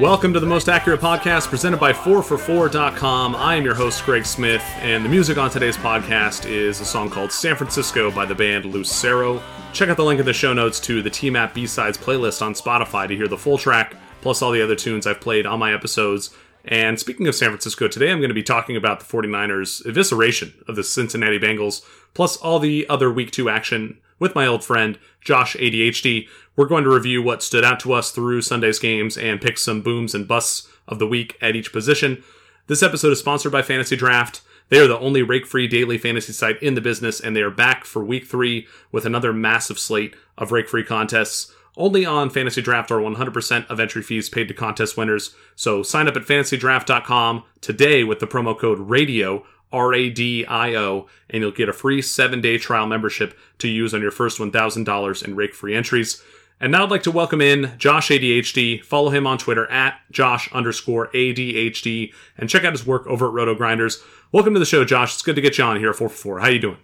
Welcome to the most accurate podcast presented by 4for4.com. I am your host, Greg Smith, and the music on today's podcast is a song called San Francisco by the band Lucero. Check out the link in the show notes to the TMAP B-Sides playlist on Spotify to hear the full track, plus all the other tunes I've played on my episodes. And speaking of San Francisco, today I'm going to be talking about the 49ers' evisceration of the Cincinnati Bengals, plus all the other Week 2 action with my old friend Josh ADHD. We're going to review what stood out to us through Sunday's games and pick some booms and busts of the week at each position. This episode is sponsored by Fantasy Draft. They are the only rake free daily fantasy site in the business, and they are back for week three with another massive slate of rake free contests. Only on Fantasy Draft are 100% of entry fees paid to contest winners. So sign up at fantasydraft.com today with the promo code RADIO R A D I O, and you'll get a free seven day trial membership to use on your first $1,000 in rake free entries. And now I'd like to welcome in Josh ADHD. Follow him on Twitter at Josh underscore ADHD and check out his work over at RotoGrinders. Welcome to the show, Josh. It's good to get you on here at 4 for 4. How you doing?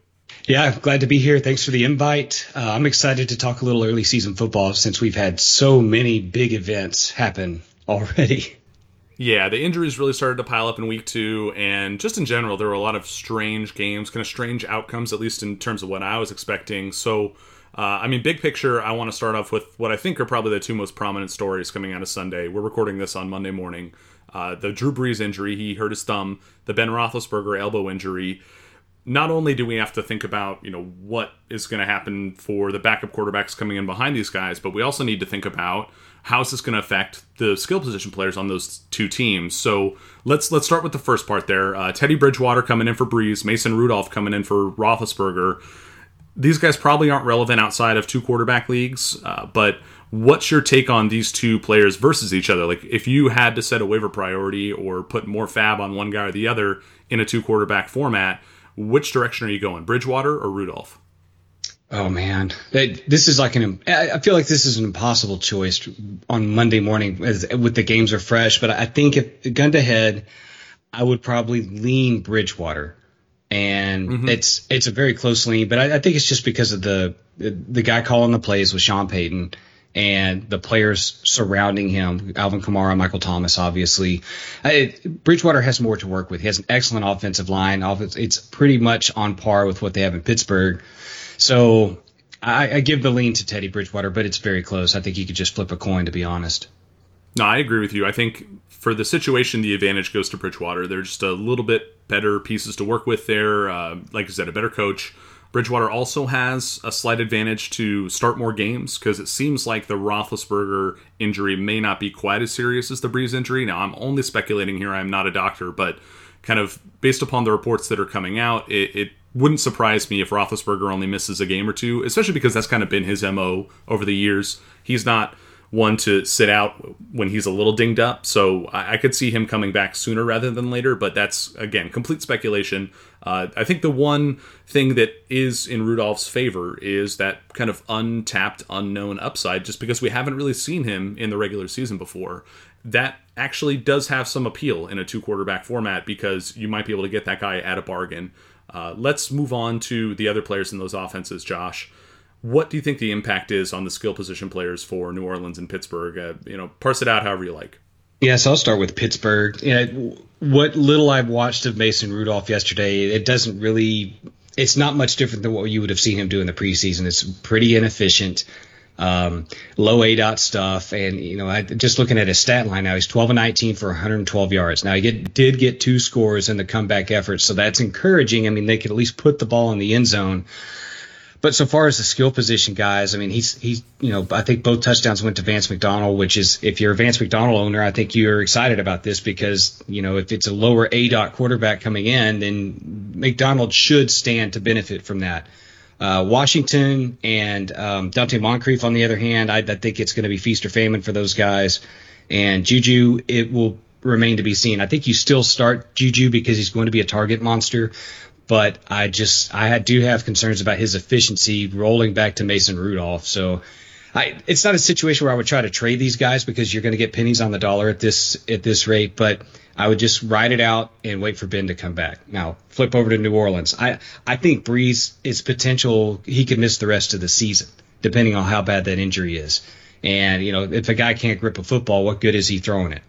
Yeah, glad to be here. Thanks for the invite. Uh, I'm excited to talk a little early season football since we've had so many big events happen already. Yeah, the injuries really started to pile up in week two, and just in general, there were a lot of strange games, kind of strange outcomes, at least in terms of what I was expecting. So, uh, I mean, big picture, I want to start off with what I think are probably the two most prominent stories coming out of Sunday. We're recording this on Monday morning. Uh, the Drew Brees injury, he hurt his thumb. The Ben Roethlisberger elbow injury. Not only do we have to think about, you know, what is going to happen for the backup quarterbacks coming in behind these guys, but we also need to think about how is this going to affect the skill position players on those two teams? So let's let's start with the first part there. Uh, Teddy Bridgewater coming in for Brees, Mason Rudolph coming in for Roethlisberger. These guys probably aren't relevant outside of two quarterback leagues, uh, but what's your take on these two players versus each other? Like if you had to set a waiver priority or put more FAAB on one guy or the other in a two quarterback format, which direction are you going, Bridgewater or Rudolph? Oh man, this is like an. I feel like this is an impossible choice on Monday morning as, with the games are fresh. But I think if gun to head, I would probably lean Bridgewater, and mm-hmm. it's it's a very close lean. But I, I, think it's just because of the the guy calling the plays with Sean Payton and the players surrounding him, Alvin Kamara, Michael Thomas, obviously. I, Bridgewater has more to work with. He has an excellent offensive line. It's pretty much on par with what they have in Pittsburgh. So I, I, give the lean to Teddy Bridgewater, but it's very close. I think he could just flip a coin, to be honest. No, I agree with you. I think for the situation, the advantage goes to Bridgewater. They're just a little bit better pieces to work with there. Uh, like I said, a better coach. Bridgewater also has a slight advantage to start more games because it seems like the Roethlisberger injury may not be quite as serious as the Brees injury. Now, I'm only speculating here. I'm not a doctor, but kind of based upon the reports that are coming out, it, it wouldn't surprise me if Roethlisberger only misses a game or two, especially because that's kind of been his MO over the years. He's not one to sit out when he's a little dinged up, so I, I could see him coming back sooner rather than later, but that's, again, complete speculation. Uh, I think the one thing that is in Rudolph's favor is that kind of untapped, unknown upside, just because we haven't really seen him in the regular season before. That actually does have some appeal in a two quarterback format because you might be able to get that guy at a bargain. Uh, let's move on to the other players in those offenses, Josh. What do you think the impact is on the skill position players for New Orleans and Pittsburgh? Uh, you know, parse it out however you like. Yeah, so I'll start with Pittsburgh. What little I've watched of Mason Rudolph yesterday, it doesn't really. It's not much different than what you would have seen him do in the preseason. It's pretty inefficient um, low dot stuff. And, you know, I, just looking at his stat line now, he's 12 and 19 for 112 yards. Now, he get, did get two scores in the comeback effort, so that's encouraging. I mean, they could at least put the ball in the end zone. But so far as the skill position guys, I mean, he's he's you know I think both touchdowns went to Vance McDonald, which is if you're a Vance McDonald owner, I think you're excited about this because you know if it's a lower aDOT quarterback coming in, then McDonald should stand to benefit from that. Uh, Washington and um, Donte Moncrief, on the other hand, I, I think it's going to be feast or famine for those guys. And Juju, it will remain to be seen. I think you still start Juju because he's going to be a target monster, but I just I do have concerns about his efficiency rolling back to Mason Rudolph. So I, it's not a situation where I would try to trade these guys because you're going to get pennies on the dollar at this at this rate, but I would just ride it out and wait for Ben to come back. Now, flip over to New Orleans. I I think Brees is potential he could miss the rest of the season depending on how bad that injury is. And you know, if a guy can't grip a football, what good is he throwing it?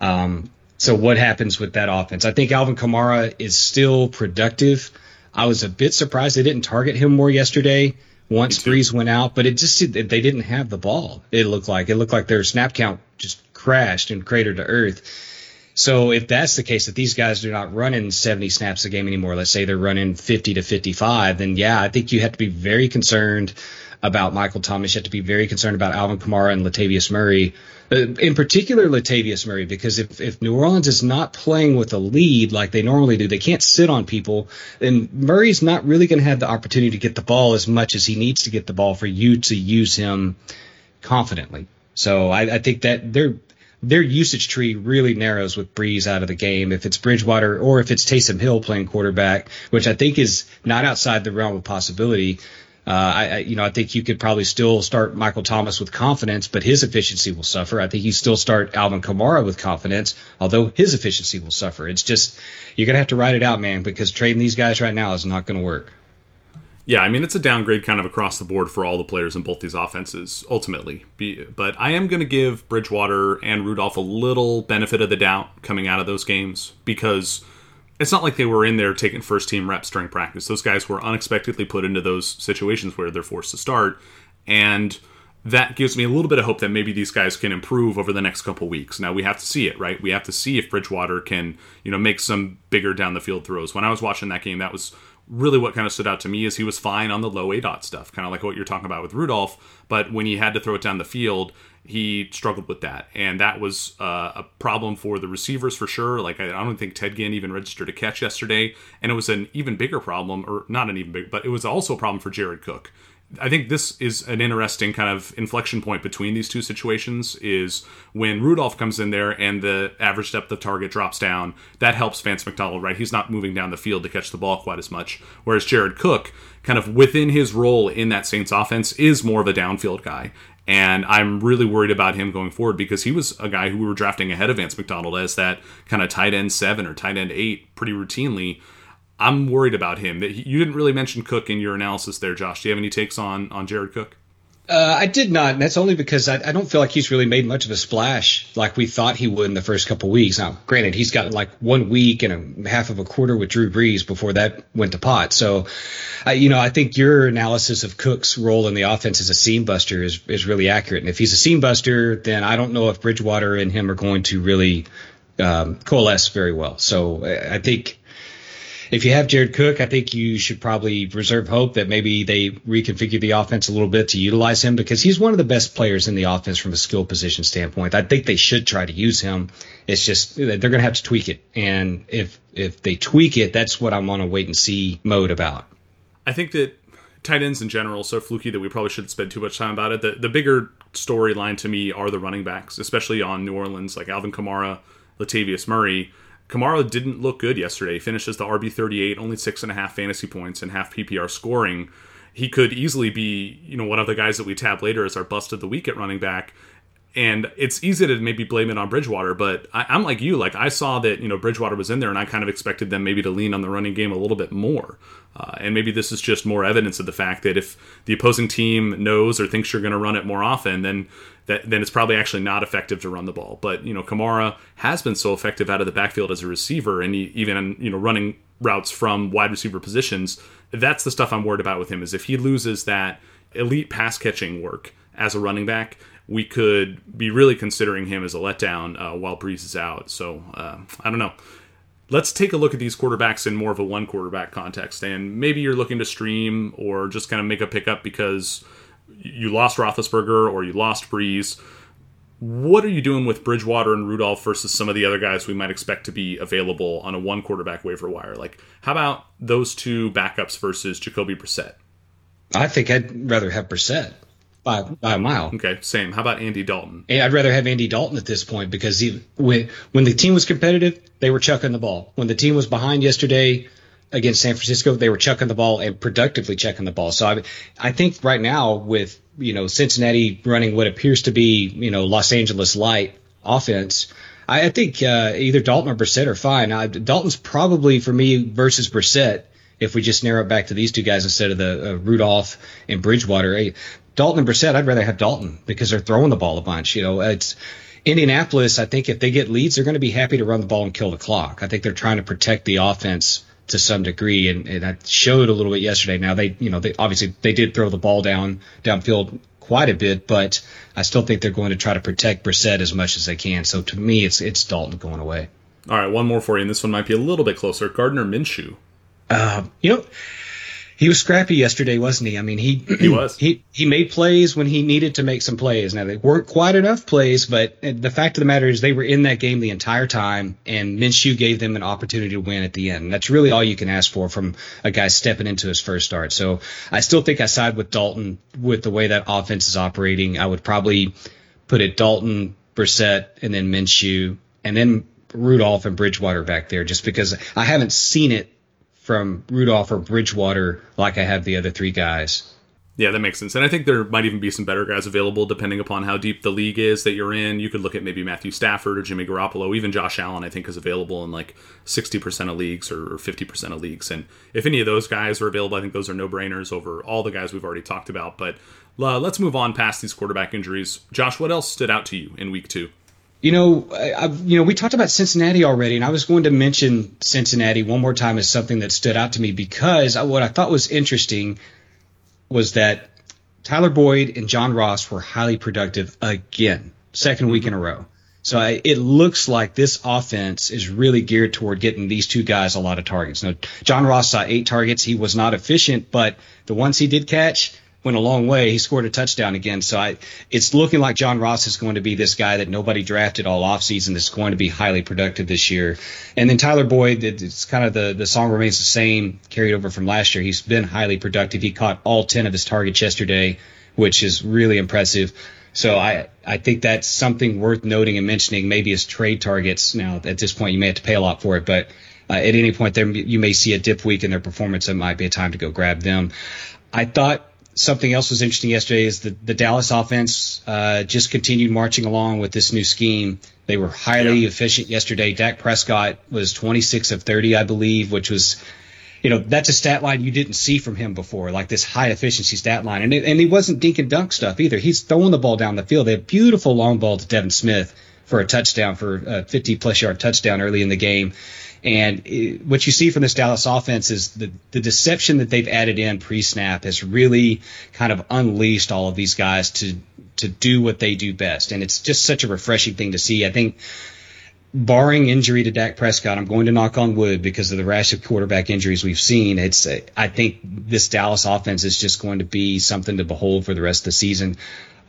Um, so what happens with that offense? I think Alvin Kamara is still productive. I was a bit surprised they didn't target him more yesterday once Brees went out, but it just they didn't have the ball. It looked like it looked like their snap count just crashed and cratered to earth. So if that's the case, that these guys are not running 70 snaps a game anymore, let's say they're running 50 to 55, then yeah, I think you have to be very concerned about Michael Thomas. You have to be very concerned about Alvin Kamara and Latavius Murray, uh, in particular Latavius Murray, because if, if New Orleans is not playing with a lead like they normally do, they can't sit on people, then Murray's not really going to have the opportunity to get the ball as much as he needs to get the ball for you to use him confidently. So I, I think that they're their usage tree really narrows with Brees out of the game. If it's Bridgewater or if it's Taysom Hill playing quarterback, which I think is not outside the realm of possibility, uh, I, I, you know, I think you could probably still start Michael Thomas with confidence, but his efficiency will suffer. I think you still start Alvin Kamara with confidence, although his efficiency will suffer. It's just you're gonna have to ride it out, man, because trading these guys right now is not to work. Yeah, I mean it's a downgrade kind of across the board for all the players in both these offenses ultimately. But I am going to give Bridgewater and Rudolph a little benefit of the doubt coming out of those games because it's not like they were in there taking first team reps during practice. Those guys were unexpectedly put into those situations where they're forced to start, and that gives me a little bit of hope that maybe these guys can improve over the next couple weeks. Now we have to see it, right? We have to see if Bridgewater can, you know, make some bigger down the field throws. When I was watching that game, that was really what kind of stood out to me is he was fine on the low aDOT stuff, kind of like what you're talking about with Rudolph. But when he had to throw it down the field, he struggled with that, and that was uh, a problem for the receivers for sure. Like I, don't think Ted Ginn even registered a catch yesterday, and it was an even bigger problem, or not an even big, but it was also a problem for Jared Cook. I think this is an interesting kind of inflection point between these two situations is when Rudolph comes in there and the average depth of target drops down. That helps Vance McDonald, right? He's not moving down the field to catch the ball quite as much. Whereas Jared Cook, kind of within his role in that Saints offense, is more of a downfield guy. And I'm really worried about him going forward because he was a guy who we were drafting ahead of Vance McDonald as that kind of tight end seven or tight end eight pretty routinely. I'm worried about him. That you didn't really mention Cook in your analysis there, Josh. Do you have any takes on on Jared Cook? Uh, I did not, and that's only because I, I, don't feel like he's really made much of a splash like we thought he would in the first couple weeks. Now, granted, he's got like one week and a half of a quarter with Drew Brees before that went to pot. So, uh, you know, I think your analysis of Cook's role in the offense as a seam buster is is really accurate. And if he's a seam buster, then I don't know if Bridgewater and him are going to really um, coalesce very well. So, I think if you have Jared Cook, I think you should probably reserve hope that maybe they reconfigure the offense a little bit to utilize him because he's one of the best players in the offense from a skill position standpoint. I think they should try to use him. It's just they're going to have to tweak it, and if if they tweak it, that's what I'm on a wait and see mode about. I think that tight ends in general are so fluky that we probably shouldn't spend too much time about it. The the bigger storyline to me are the running backs, especially on New Orleans, like Alvin Kamara, Latavius Murray Kamara didn't look good yesterday. He finishes the RB 38, only six and a half fantasy points and half PPR scoring. He could easily be, you know, one of the guys that we tab later as our bust of the week at running back. And it's easy to maybe blame it on Bridgewater, but I, am like you. Like I saw that you know Bridgewater was in there, and I kind of expected them maybe to lean on the running game a little bit more. Uh, and maybe this is just more evidence of the fact that if the opposing team knows or thinks you're going to run it more often, then that then it's probably actually not effective to run the ball. But you know, Kamara has been so effective out of the backfield as a receiver, and he, even you know running routes from wide receiver positions. That's the stuff I'm worried about with him. Is if he loses that elite pass catching work as a running back, we could be really considering him as a letdown uh, while Brees is out. So uh, I don't know. Let's take a look at these quarterbacks in more of a one quarterback context, and maybe you're looking to stream or just kind of make a pickup because you lost Roethlisberger or you lost Brees. What are you doing with Bridgewater and Rudolph versus some of the other guys we might expect to be available on a one quarterback waiver wire? Like, how about those two backups versus Jacoby Brissett? I think I'd rather have Brissett by, by a mile. Okay, same. How about Andy Dalton? And I'd rather have Andy Dalton at this point because he, when when the team was competitive, they were chucking the ball. When the team was behind yesterday, against San Francisco, they were chucking the ball and productively checking the ball. So I, I think right now with you know Cincinnati running what appears to be you know Los Angeles light offense, I, I think uh, either Dalton or Brissett are fine. Uh, Dalton's probably for me versus Brissett. If we just narrow it back to these two guys instead of the uh, Rudolph and Bridgewater, Dalton and Brissett, I'd rather have Dalton because they're throwing the ball a bunch. You know, it's Indianapolis. I think if they get leads, they're going to be happy to run the ball and kill the clock. I think they're trying to protect the offense to some degree, and, and that showed a little bit yesterday. Now they, you know, they obviously they did throw the ball down downfield quite a bit, but I still think they're going to try to protect Brissett as much as they can. So to me, it's it's Dalton going away. All right, one more for you, and this one might be a little bit closer. Gardner Minshew. Uh, you know, he was scrappy yesterday, wasn't he? I mean, he he was. he he made plays when he needed to make some plays. Now they weren't quite enough plays, but the fact of the matter is they were in that game the entire time, and Minshew gave them an opportunity to win at the end. That's really all you can ask for from a guy stepping into his first start. So I still think I side with Dalton with the way that offense is operating. I would probably put it Dalton, Brissett, and then Minshew, and then Rudolph and Bridgewater back there, just because I haven't seen it from Rudolph or Bridgewater like I have the other three guys. Yeah, that makes sense. And I think there might even be some better guys available depending upon how deep the league is that you're in. You could look at maybe Matthew Stafford or Jimmy Garoppolo. Even Josh Allen, I think, is available in like 60% of leagues or 50% of leagues. And if any of those guys are available, I think those are no brainers over all the guys we've already talked about. But uh, let's move on past these quarterback injuries. Josh, what else stood out to you in week two? You know, I, you know, we talked about Cincinnati already, and I was going to mention Cincinnati one more time as something that stood out to me because what I thought was interesting was that Tyler Boyd and John Ross were highly productive again, second week in a row. So I, it looks like this offense is really geared toward getting these two guys a lot of targets. Now, John Ross saw eight targets. He was not efficient, but the ones he did catch, went a long way. He scored a touchdown again. So I, it's looking like John Ross is going to be this guy that nobody drafted all offseason that's going to be highly productive this year. And then Tyler Boyd, it's kind of the, the song remains the same, carried over from last year. He's been highly productive. He caught all 10 of his targets yesterday, which is really impressive. So I, I think that's something worth noting and mentioning maybe as trade targets. Now, at this point, you may have to pay a lot for it, but uh, at any point there, you may see a dip week in their performance. It might be a time to go grab them. I thought something else was interesting yesterday is the, the Dallas offense uh, just continued marching along with this new scheme. They were highly yeah. efficient yesterday. Dak Prescott was 26 of 30, I believe, which was, you know, that's a stat line you didn't see from him before, like this high efficiency stat line. And, it, and he wasn't dink and dunk stuff either. He's throwing the ball down the field. They had beautiful long ball to Devin Smith for a touchdown, for a 50 plus yard touchdown early in the game. And it, what you see from this Dallas offense is the, the deception that they've added in pre-snap has really kind of unleashed all of these guys to to do what they do best. And it's just such a refreshing thing to see. I think barring injury to Dak Prescott, I'm going to knock on wood because of the rash of quarterback injuries we've seen. It's I think this Dallas offense is just going to be something to behold for the rest of the season.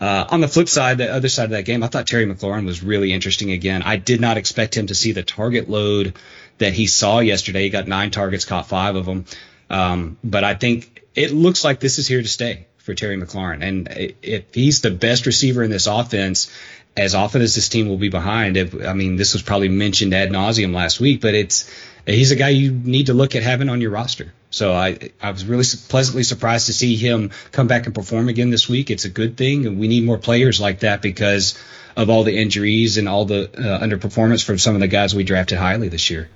Uh, on the flip side, the other side of that game, I thought Terry McLaurin was really interesting again. I did not expect him to see the target load that he saw yesterday. He got nine targets, caught five of them. Um, but I think it looks like this is here to stay for Terry McLaurin. And if he's the best receiver in this offense, as often as this team will be behind, if, I mean, this was probably mentioned ad nauseum last week, but it's he's a guy you need to look at having on your roster. So I I was really pleasantly surprised to see him come back and perform again this week. It's a good thing, and we need more players like that because of all the injuries and all the uh, underperformance from some of the guys we drafted highly this year.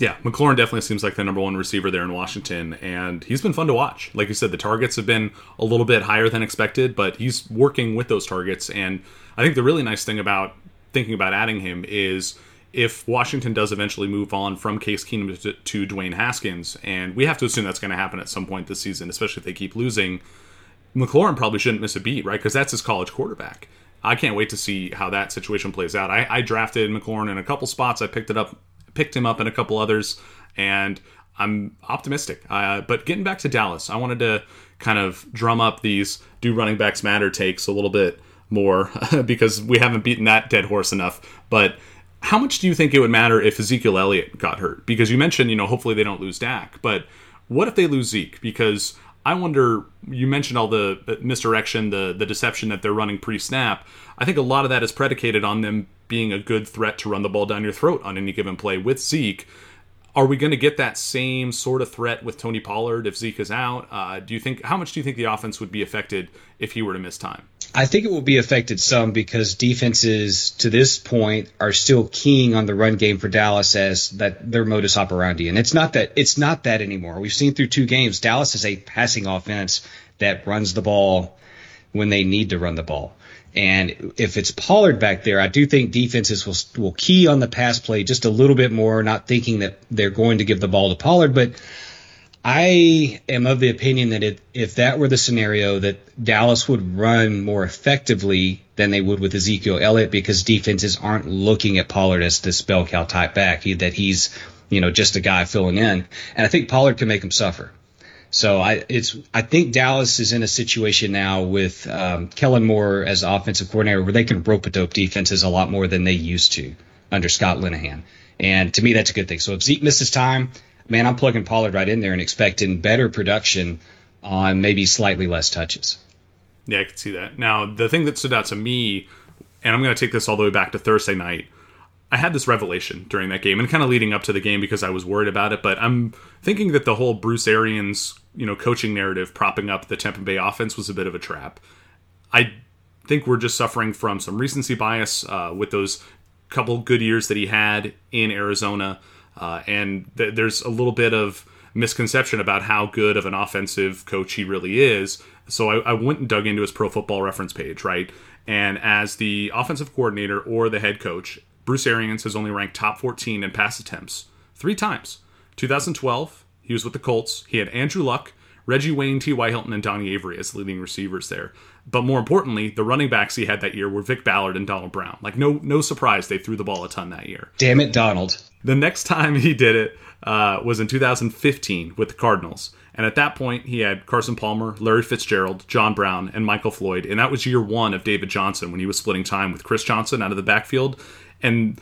Yeah, McLaurin definitely seems like the number one receiver there in Washington, and he's been fun to watch. Like you said, the targets have been a little bit higher than expected, but he's working with those targets. And I think the really nice thing about thinking about adding him is if Washington does eventually move on from Case Keenum to, to Dwayne Haskins, and we have to assume that's going to happen at some point this season, especially if they keep losing, McLaurin probably shouldn't miss a beat, right? Because that's his college quarterback. I can't wait to see how that situation plays out. I, I drafted McLaurin in a couple spots. I picked it up picked him up and a couple others, and I'm optimistic. Uh, but getting back to Dallas, I wanted to kind of drum up these do running backs matter takes a little bit more because we haven't beaten that dead horse enough. But how much do you think it would matter if Ezekiel Elliott got hurt? Because you mentioned, you know, hopefully they don't lose Dak, but what if they lose Zeke? Because I wonder. You mentioned all the misdirection, the the deception that they're running pre-snap. I think a lot of that is predicated on them being a good threat to run the ball down your throat on any given play with Zeke. Are we going to get that same sort of threat with Tony Pollard if Zeke is out? Uh, do you think how much do you think the offense would be affected if he were to miss time? I think it will be affected some because defenses to this point are still keying on the run game for Dallas as that their modus operandi, and it's not that it's not that anymore. We've seen through two games, Dallas is a passing offense that runs the ball when they need to run the ball. And if it's Pollard back there, I do think defenses will will key on the pass play just a little bit more, not thinking that they're going to give the ball to Pollard. But I am of the opinion that if that were the scenario, that Dallas would run more effectively than they would with Ezekiel Elliott because defenses aren't looking at Pollard as this bell cow type back. He, that he's you know just a guy filling in, and I think Pollard can make him suffer. So I it's I think Dallas is in a situation now with um, Kellen Moore as offensive coordinator where they can rope a dope defenses a lot more than they used to under Scott Linehan. And to me, that's a good thing. So if Zeke misses time, man, I'm plugging Pollard right in there and expecting better production on maybe slightly less touches. Yeah, I can see that. Now, the thing that stood out to me, and I'm going to take this all the way back to Thursday night, I had this revelation during that game and kind of leading up to the game because I was worried about it. But I'm thinking that the whole Bruce Arians, you know, coaching narrative propping up the Tampa Bay offense was a bit of a trap. I think we're just suffering from some recency bias uh, with those couple good years that he had in Arizona, uh, and th- there's a little bit of misconception about how good of an offensive coach he really is. So I, I went and dug into his Pro Football Reference page, right? And as the offensive coordinator or the head coach, Bruce Arians has only ranked top 14 in pass attempts three times. 2012, he was with the Colts. He had Andrew Luck, Reggie Wayne, T.Y. Hilton, and Donnie Avery as leading receivers there. But more importantly, the running backs he had that year were Vick Ballard and Donald Brown. Like, no, no surprise they threw the ball a ton that year. Damn it, Donald. The next time he did it uh, was in 2015 with the Cardinals. And at that point, he had Carson Palmer, Larry Fitzgerald, John Brown, and Michael Floyd. And that was year one of David Johnson when he was splitting time with Chris Johnson out of the backfield. And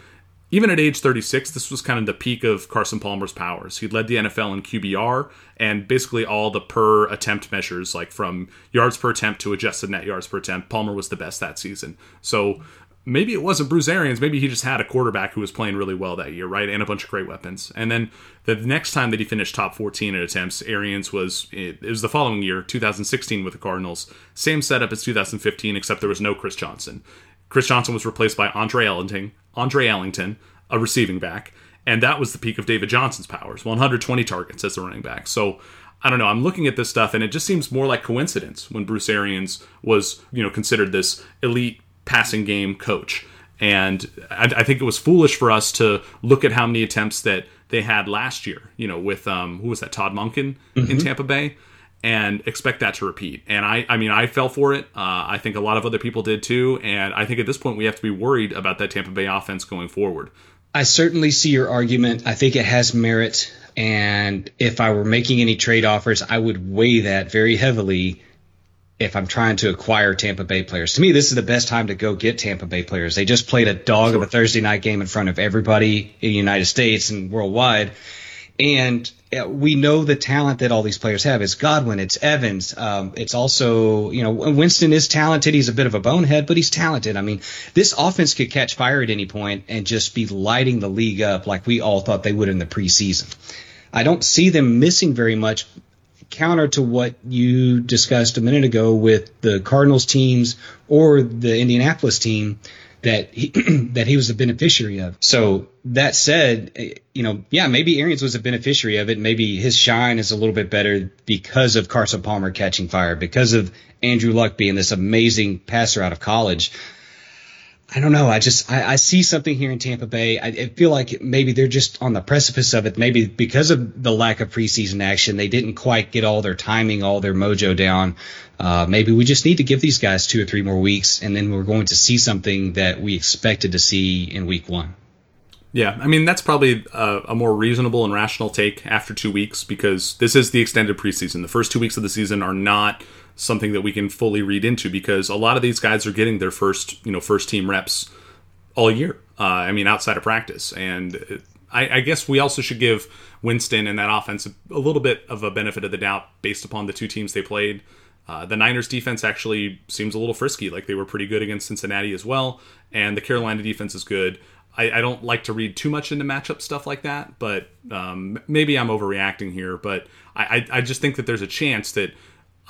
even at age 36, this was kind of the peak of Carson Palmer's powers. He led the NFL in QBR and basically all the per attempt measures, like from yards per attempt to adjusted net yards per attempt. Palmer was the best that season. So maybe it wasn't Bruce Arians. Maybe he just had a quarterback who was playing really well that year, right? And a bunch of great weapons. And then the next time that he finished top 14 in attempts, Arians was, it was the following year, 2016 with the Cardinals. Same setup as 2015, except there was no Chris Johnson. Chris Johnson was replaced by Andre Ellington, Andre Ellington, a receiving back, and that was the peak of David Johnson's powers, 120 targets as a running back. So I don't know. I'm looking at this stuff, and it just seems more like coincidence when Bruce Arians was, you know, considered this elite passing game coach. And I, I think it was foolish for us to look at how many attempts that they had last year. You know, with um, who was that? Todd Monken mm-hmm. in Tampa Bay and expect that to repeat. And I, I mean, I fell for it. Uh, I think a lot of other people did too. And I think at this point we have to be worried about that Tampa Bay offense going forward. I certainly see your argument. I think it has merit. And if I were making any trade offers, I would weigh that very heavily if I'm trying to acquire Tampa Bay players. To me, this is the best time to go get Tampa Bay players. They just played a dog sure. of a Thursday night game in front of everybody in the United States and worldwide. And we know the talent that all these players have. It's Godwin, it's Evans. Um, it's also, you know, Winston is talented. He's a bit of a bonehead, but he's talented. I mean, this offense could catch fire at any point and just be lighting the league up like we all thought they would in the preseason. I don't see them missing very much counter to what you discussed a minute ago with the Cardinals teams or the Indianapolis team that he, that he was a beneficiary of. So that said, you know, yeah, maybe Arians was a beneficiary of it. Maybe his shine is a little bit better because of Carson Palmer catching fire, because of Andrew Luck being this amazing passer out of college. I don't know. I just I, I, see something here in Tampa Bay. I, I, feel like maybe they're just on the precipice of it. Maybe because of the lack of preseason action, they didn't quite get all their timing, all their mojo down. Uh, maybe we just need to give these guys two or three more weeks, and then we're going to see something that we expected to see in week one. Yeah, I mean that's probably a, a, more reasonable and rational take after two weeks because this is the extended preseason. The first two weeks of the season are not something that we can fully read into because a lot of these guys are getting their first, you know, first team reps all year. Uh, I mean, outside of practice, and I, I, guess we also should give Winston and that offense a, a, little bit of a benefit of the doubt based upon the two teams they played. Uh, the Niners defense actually seems a little frisky, like they were pretty good against Cincinnati as well, and the Carolina defense is good. I, I don't like to read too much into matchup stuff like that, but um, maybe I'm overreacting here. But I, I, I just think that there's a chance that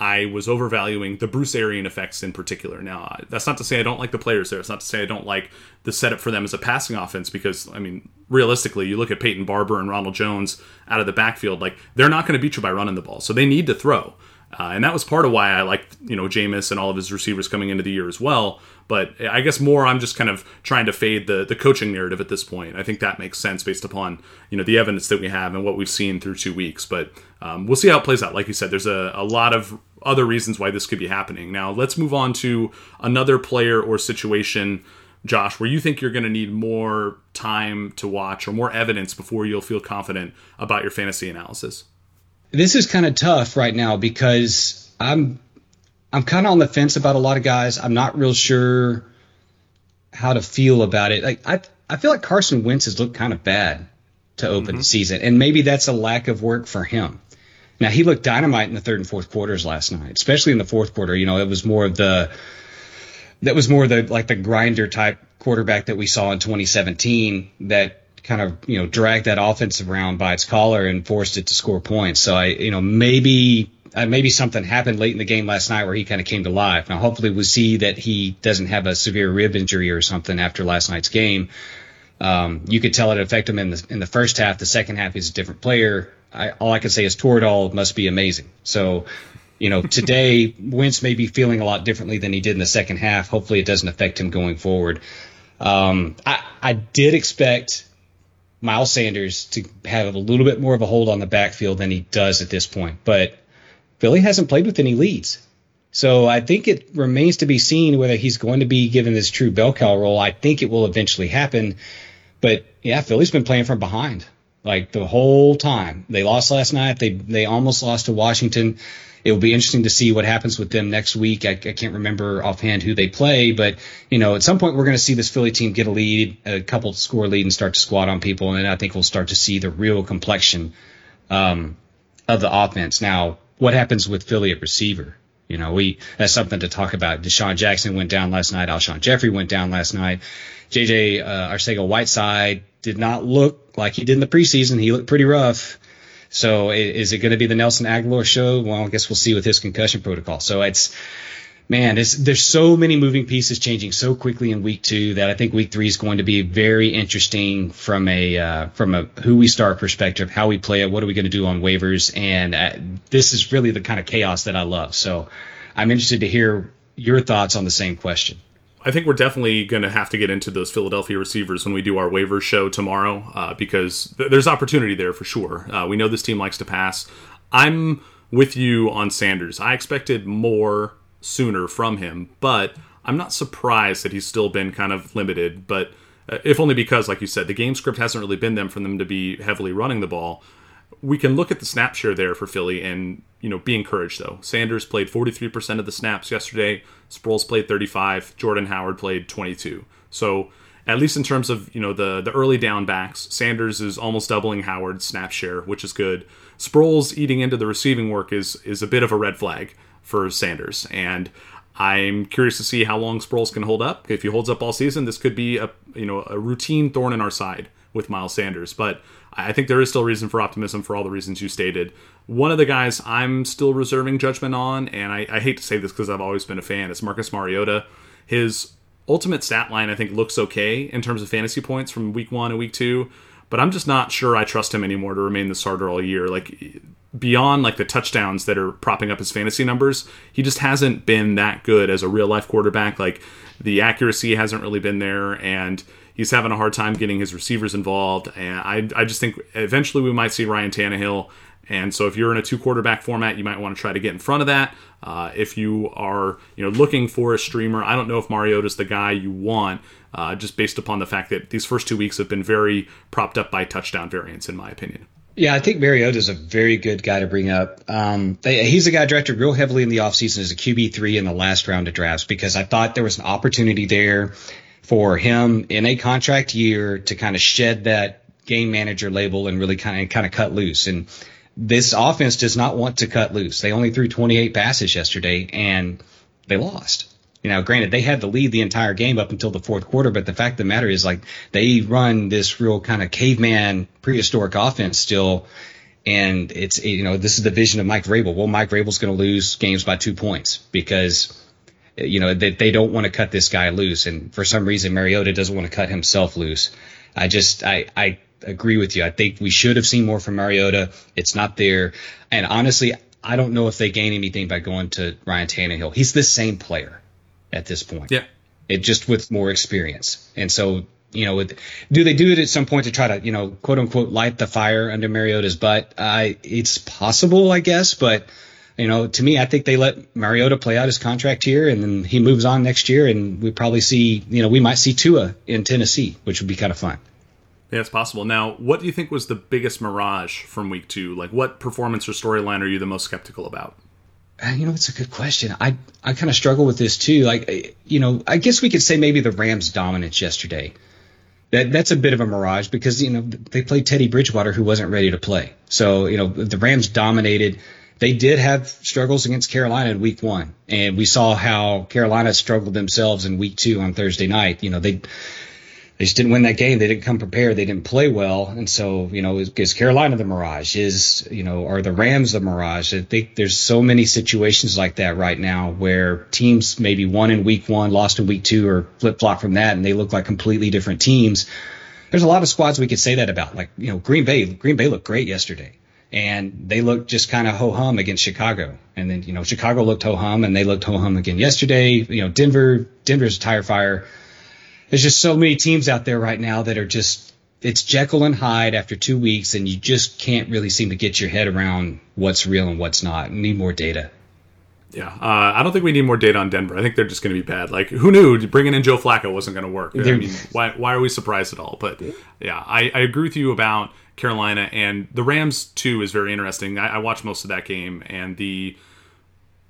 I was overvaluing the Bruce Arian effects in particular. Now, that's not to say I don't like the players there. It's not to say I don't like the setup for them as a passing offense because, I mean, realistically, you look at Peyton Barber and Ronald Jones out of the backfield, like, they're not going to beat you by running the ball. So they need to throw. Uh, and that was part of why I liked, you know, Jameis and all of his receivers coming into the year as well. But I guess more I'm just kind of trying to fade the the coaching narrative at this point. I think that makes sense based upon you know the evidence that we have and what we've seen through two weeks. But um, we'll see how it plays out. Like you said, there's a, a lot of other reasons why this could be happening. Now let's move on to another player or situation. Josh, where you think you're going to need more time to watch or more evidence before you'll feel confident about your fantasy analysis? This is kind of tough right now because I'm I'm kind of on the fence about a lot of guys. I'm not real sure how to feel about it. Like I I feel like Carson Wentz has looked kind of bad to open mm-hmm. the season, and maybe that's a lack of work for him. Now he looked dynamite in the third and fourth quarters last night, especially in the fourth quarter. You know, it was more of the that was more the like the grinder type quarterback that we saw in 2017 that kind of you know dragged that offense around by its collar and forced it to score points. So I you know maybe uh, maybe something happened late in the game last night where he kind of came to life. Now hopefully we'll see that he doesn't have a severe rib injury or something after last night's game. Um, you could tell it affected him in the in the first half. The second half he's a different player. I, all I can say is Toradol must be amazing. So you know, today Wentz may be feeling a lot differently than he did in the second half. Hopefully, it doesn't affect him going forward. Um, I, I did expect Miles Sanders to have a little bit more of a hold on the backfield than he does at this point, but Philly hasn't played with any leads. So I think it remains to be seen whether he's going to be given this true bell cow role. I think it will eventually happen. But yeah, Philly's been playing from behind like the whole time. They lost last night. They they almost lost to Washington it will be interesting to see what happens with them next week. I, I can't remember offhand who they play, but you know, at some point we're going to see this Philly team get a lead, a couple score lead, and start to squat on people, and I think we'll start to see the real complexion um, of the offense. Now, what happens with Philly at receiver? You know, we that's something to talk about. DeSean Jackson went down last night. Alshon Jeffery went down last night. JJ uh, Arcega Whiteside did not look like he did in the preseason. He looked pretty rough. So is it going to be the Nelson Agholor show? Well, I guess we'll see with his concussion protocol. So it's, man, there's so many moving pieces changing so quickly in week two that I think week three is going to be very interesting from a uh, from a who we start perspective, how we play it, what are we going to do on waivers, and uh, this is really the kind of chaos that I love. So I'm interested to hear your thoughts on the same question. I think we're definitely going to have to get into those Philadelphia receivers when we do our waiver show tomorrow uh, because th- there's opportunity there for sure. Uh, we know this team likes to pass. I'm with you on Sanders. I expected more sooner from him, but I'm not surprised that he's still been kind of limited. But uh, if only because, like you said, the game script hasn't really been them for them to be heavily running the ball we can look at the snap share there for Philly and you know be encouraged though. Sanders played 43% of the snaps yesterday. Sproles played 35. Jordan Howard played 22. So at least in terms of you know the the early down backs, Sanders is almost doubling Howard's snap share, which is good. Sproles eating into the receiving work is is a bit of a red flag for Sanders, and I'm curious to see how long Sproles can hold up. If he holds up all season, this could be a you know a routine thorn in our side with Miles Sanders, but I think there is still reason for optimism for all the reasons you stated. One of the guys I'm still reserving judgment on, and I, I hate to say this because I've always been a fan, is Marcus Mariota. His ultimate stat line, I think, looks okay in terms of fantasy points from week one and week two, but I'm just not sure I trust him anymore to remain the starter all year. Like, beyond like the touchdowns that are propping up his fantasy numbers, he just hasn't been that good as a real life quarterback. Like, the accuracy hasn't really been there, and he's having a hard time getting his receivers involved. And I, I just think eventually we might see Ryan Tannehill. And so if you're in a two quarterback format, you might want to try to get in front of that. Uh, if you are you know looking for a streamer, I don't know if Mariota's the guy you want, uh, just based upon the fact that these first two weeks have been very propped up by touchdown variance, in my opinion. Yeah, I think Mariota is a very good guy to bring up. Um, he's a guy drafted real heavily in the offseason as a QB3 in the last round of drafts because I thought there was an opportunity there for him in a contract year to kind of shed that game manager label and really kind of kind of cut loose. And this offense does not want to cut loose. They only threw 28 passes yesterday and they lost. You know, granted, they had the lead the entire game up until the fourth quarter, but the fact of the matter is, like, they run this real kind of caveman prehistoric offense still. And it's, you know, this is the vision of Mike Vrabel. Well, Mike Vrabel's going to lose games by two points because you know, they, they don't want to cut this guy loose. And for some reason, Mariota doesn't want to cut himself loose. I just, I, I agree with you. I think we should have seen more from Mariota. It's not there. And honestly, I don't know if they gain anything by going to Ryan Tannehill. He's the same player at this point. Yeah. It just with more experience. And so, you know, with, do they do it at some point to try to, you know, quote unquote, light the fire under Mariota's butt? I, it's possible, I guess, but you know, to me, I think they let Mariota play out his contract here, and then he moves on next year, and we probably see, you know, we might see Tua in Tennessee, which would be kind of fun. Yeah, it's possible. Now, what do you think was the biggest mirage from week two? Like, what performance or storyline are you the most skeptical about? Uh, you know, it's a good question. I I kind of struggle with this too. Like, uh, you know, I guess we could say maybe the Rams' dominance yesterday. That that's a bit of a mirage because you know they played Teddy Bridgewater who wasn't ready to play. So you know the Rams dominated they did have struggles against Carolina in week one. And we saw how Carolina struggled themselves in week two on Thursday night. You know, they, they just didn't win that game. They didn't come prepared. They didn't play well. And so, you know, is, is Carolina the mirage? Is, you know, are the Rams the mirage? I think there's so many situations like that right now where teams maybe won in week one, lost in week two, or flip flop from that, and they look like completely different teams. There's a lot of squads we could say that about. Like, you know, Green Bay, Green Bay looked great yesterday and they looked just kind of ho hum against Chicago. And then you know Chicago looked ho hum, and they looked ho hum again yesterday. You know Denver, Denver's a tire fire. There's just so many teams out there right now that are just it's Jekyll and Hyde after two weeks, and you just can't really seem to get your head around what's real and what's not. Need more data. Yeah, uh, I don't think we need more data on Denver. I think they're just going to be bad. Like, who knew bringing in Joe Flacco wasn't going to work? I mean, why, why are we surprised at all? But yeah, I, I agree with you about Carolina and the Rams too is very interesting. I, I watched most of that game, and the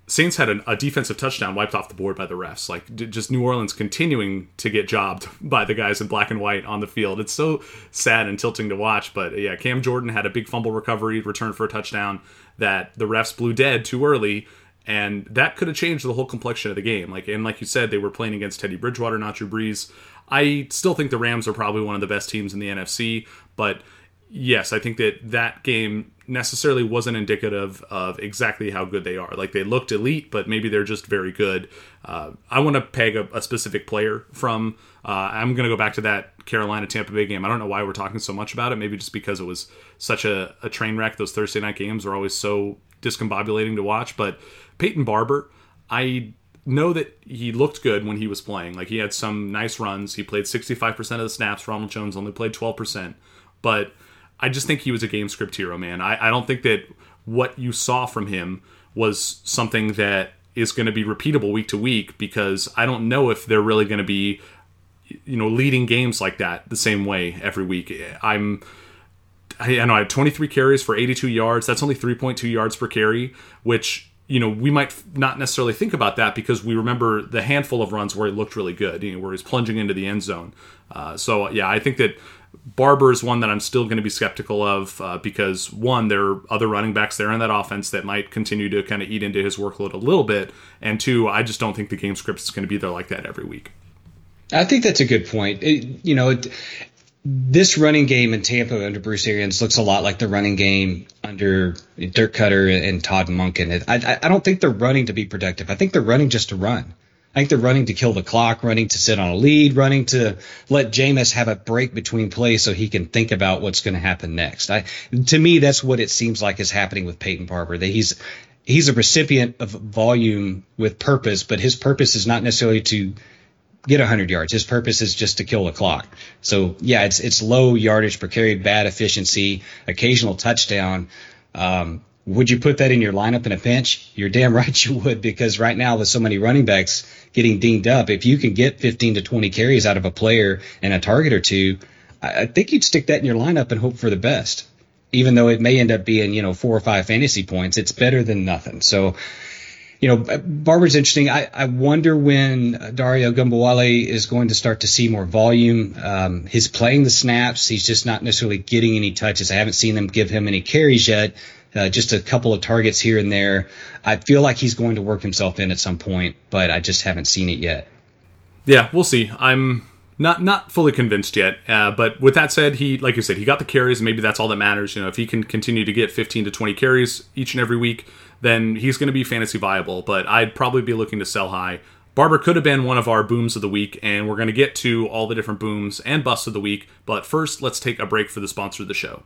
Saints had a, a, defensive touchdown wiped off the board by the refs. Like d- just New Orleans continuing to get jobbed by the guys in black and white on the field. It's so sad and tilting to watch. But yeah, Cam Jordan had a big fumble recovery, return for a touchdown that the refs blew dead too early. And that could have changed the whole complexion of the game. Like and like you said, they were playing against Teddy Bridgewater, not Drew Brees. I still think the Rams are probably one of the best teams in the NFC, but yes, I think that that game necessarily wasn't indicative of exactly how good they are. Like they looked elite, but maybe they're just very good. Uh, I want to peg a, a, specific player from. Uh, I'm going to go back to that Carolina Tampa Bay game. I don't know why we're talking so much about it. Maybe just because it was such a, a train wreck. Those Thursday night games are always so discombobulating to watch. But Peyton Barber, I know that he looked good when he was playing. Like he had some nice runs. He played 65% of the snaps. Ronald Jones only played 12%. But I just think he was a game script hero, man. I, I don't think that what you saw from him was something that is going to be repeatable week to week because I don't know if they're really going to be, you know, leading games like that the same way every week. I'm. I, I know I had 23 carries for 82 yards. That's only 3.2 yards per carry, which you know we might not necessarily think about that because we remember the handful of runs where he looked really good, you know, where he's plunging into the end zone. Uh, so yeah, I think that Barber is one that I'm still going to be skeptical of uh, because one, there are other running backs there in that offense that might continue to kind of eat into his workload a little bit, and two, I just don't think the game script is going to be there like that every week. I think that's a good point. It, you know, it, this running game in Tampa under Bruce Arians looks a lot like the running game under Dirk Koetter and Todd Monken. I, I don't think they're running to be productive. I think they're running just to run. I think they're running to kill the clock, running to sit on a lead, running to let Jameis have a break between plays so he can think about what's going to happen next. I, to me, that's what it seems like is happening with Peyton Barber. That he's he's a recipient of volume with purpose, but his purpose is not necessarily to get 100 yards. His purpose is just to kill the clock. So yeah, it's it's low yardage per carry, bad efficiency, occasional touchdown. Um, would you put that in your lineup in a pinch? You're damn right you would, because right now with so many running backs getting dinged up, if you can get 15 to 20 carries out of a player and a target or two, I, think you'd stick that in your lineup and hope for the best. Even though it may end up being, you know, four or five fantasy points, it's better than nothing. So, you know, Barber's interesting. I, I wonder when Dare Ogunbowale is going to start to see more volume. Um, he's playing the snaps. He's just not necessarily getting any touches. I haven't seen them give him any carries yet uh, just a couple of targets here and there. I feel like he's going to work himself in at some point, but I just haven't seen it yet. Yeah, we'll see. I'm not not fully convinced yet. Uh, but with that said, he like you said, he got the carries, and maybe that's all that matters. You know, if he can continue to get 15 to 20 carries each and every week, then he's going to be fantasy viable. But I'd probably be looking to sell high. Barber could have been one of our booms of the week, and we're going to get to all the different booms and busts of the week. But first, let's take a break for the sponsor of the show.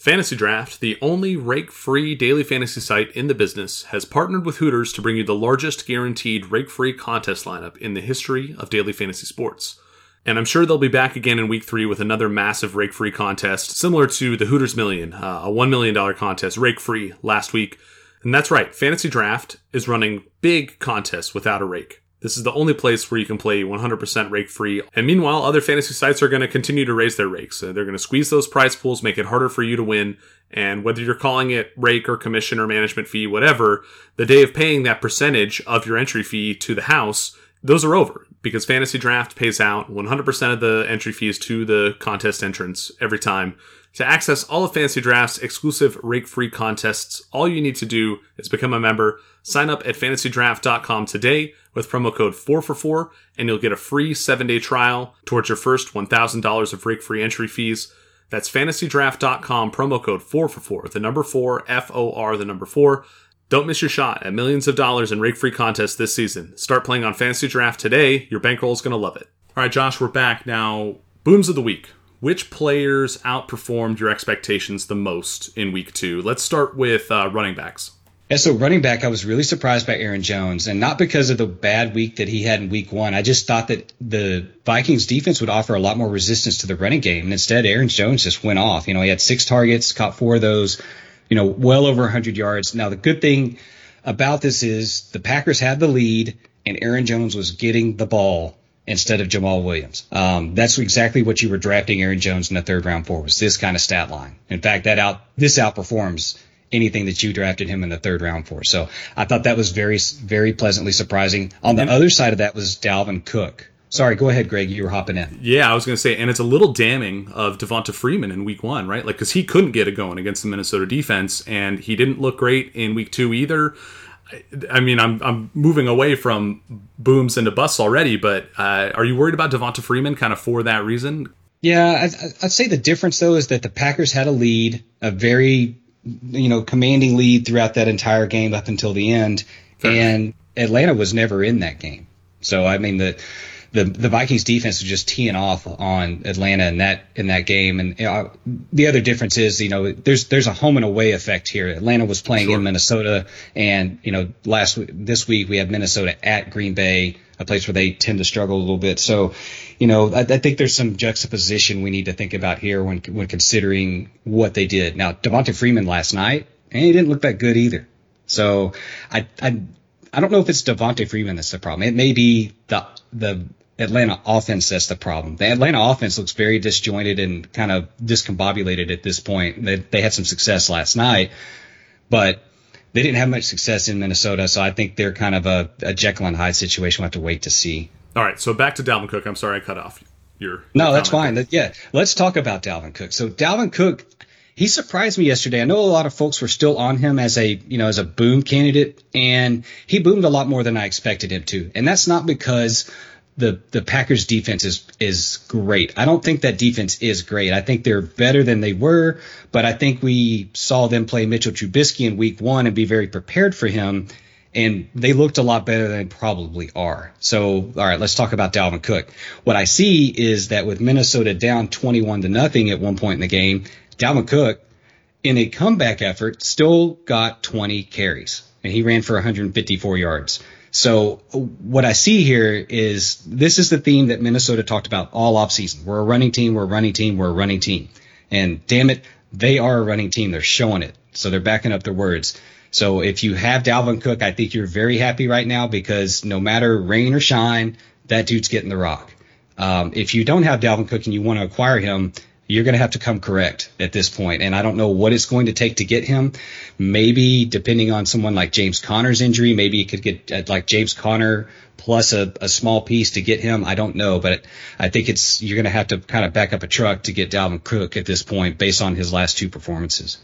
Fantasy Draft, the only rake free daily fantasy site in the business, has partnered with Hooters to bring you the largest guaranteed rake free contest lineup in the history of daily fantasy sports. And I'm sure they'll be back again in week three with another massive rake free contest, similar to the Hooters Million, uh, a $1 million contest, rake free, last week. And that's right, Fantasy Draft is running big contests without a rake. This is the only place where you can play 100% rake free. And meanwhile, other fantasy sites are going to continue to raise their rakes. they're going to squeeze those prize pools, make it harder for you to win. And whether you're calling it rake or commission or management fee, whatever, the day of paying that percentage of your entry fee to the house, those are over because fantasy draft pays out 100% of the entry fees to the contest entrants every time. To access all of Fantasy Draft's exclusive rake free contests, all you need to do is become a member, sign up at fantasydraft.com today with promo code 4for4, and you'll get a free seven day trial towards your first $1,000 of rake free entry fees. That's fantasydraft.com, promo code 4for4, the number 4, F O R, the number 4. Don't miss your shot at millions of dollars in rake free contests this season. Start playing on Fantasy Draft today. Your bankroll is going to love it. All right, Josh, we're back. Now, booms of the week. Which players outperformed your expectations the most in week two? Let's start with uh, running backs. Yeah, so running back, I was really surprised by Aaron Jones, and not because of the bad week that he had in week one. I just thought that the Vikings defense would offer a lot more resistance to the running game, and instead, Aaron Jones just went off. You know, he had six targets, caught four of those, you know, well over 100 yards. Now, the good thing about this is the Packers had the lead, and Aaron Jones was getting the ball instead of Jamaal Williams. Um, that's exactly what you were drafting Aaron Jones in the third round for was this kind of stat line. In fact, that out this outperforms anything that you drafted him in the third round for. So I thought that was very very pleasantly surprising. On the other side of that was Dalvin Cook. Sorry, go ahead, Greg. You were hopping in. Yeah, I was going to say, and it's a little damning of Devonta Freeman in Week One, right? Like, because he couldn't get it going against the Minnesota defense, and he didn't look great in Week Two either. I mean, I'm I'm moving away from booms into busts already, but uh, are you worried about Devonta Freeman kind of for that reason? Yeah, I'd, I'd, say the difference though is that the Packers had a lead, a very you know commanding lead throughout that entire game up until the end, Fair. and Atlanta was never in that game. So I mean the the the Vikings defense was just teeing off on Atlanta in that in that game. And know, the other difference is, you know, there's there's a home and away effect here. Atlanta was playing sure. in Minnesota, and you know, last this week we have Minnesota at Green Bay, a place where they tend to struggle a little bit. So, you know, I, I think there's some juxtaposition we need to think about here when when considering what they did. Now, Devonta Freeman last night, and he didn't look that good either. So, I I I don't know if it's Devonta Freeman that's the problem. It may be the the Atlanta offense that's the problem. The Atlanta offense looks very disjointed and kind of discombobulated at this point. They, they had some success last night, but they didn't have much success in Minnesota, so I think they're kind of a, a Jekyll and Hyde situation. We'll have to wait to see. All right, so back to Dalvin Cook. I'm sorry I cut off your. No, that's fine. yeah, let's talk about Dalvin Cook. So Dalvin Cook, he surprised me yesterday. I know a lot of folks were still on him as a you know as a boom candidate, and he boomed a lot more than I expected him to. And that's not because the the Packers defense is is great. I don't think that defense is great. I think they're better than they were, but I think we saw them play Mitchell Trubisky in week 1 and be very prepared for him and they looked a lot better than probably are. So, all right, let's talk about Dalvin Cook. What I see is that with Minnesota down 21 to nothing at one point in the game, Dalvin Cook in a comeback effort still got 20 carries and he ran for 154 yards. So what I see here is this is the theme that Minnesota talked about all offseason. We're a running team, we're a running team, we're a running team. And damn it, they are a running team. They're showing it. So they're backing up their words. So if you have Dalvin Cook, I think you're very happy right now because no matter rain or shine, that dude's getting the rock. Um, if you don't have Dalvin Cook and you want to acquire him, you're going to have to come correct at this point. And I don't know what it's going to take to get him. Maybe depending on someone like James Conner's injury, maybe you could get uh, like James Conner plus a, a small piece to get him. I don't know, but I think it's you're going to have to kind of back up a truck to get Dalvin Cook at this point based on his last two performances.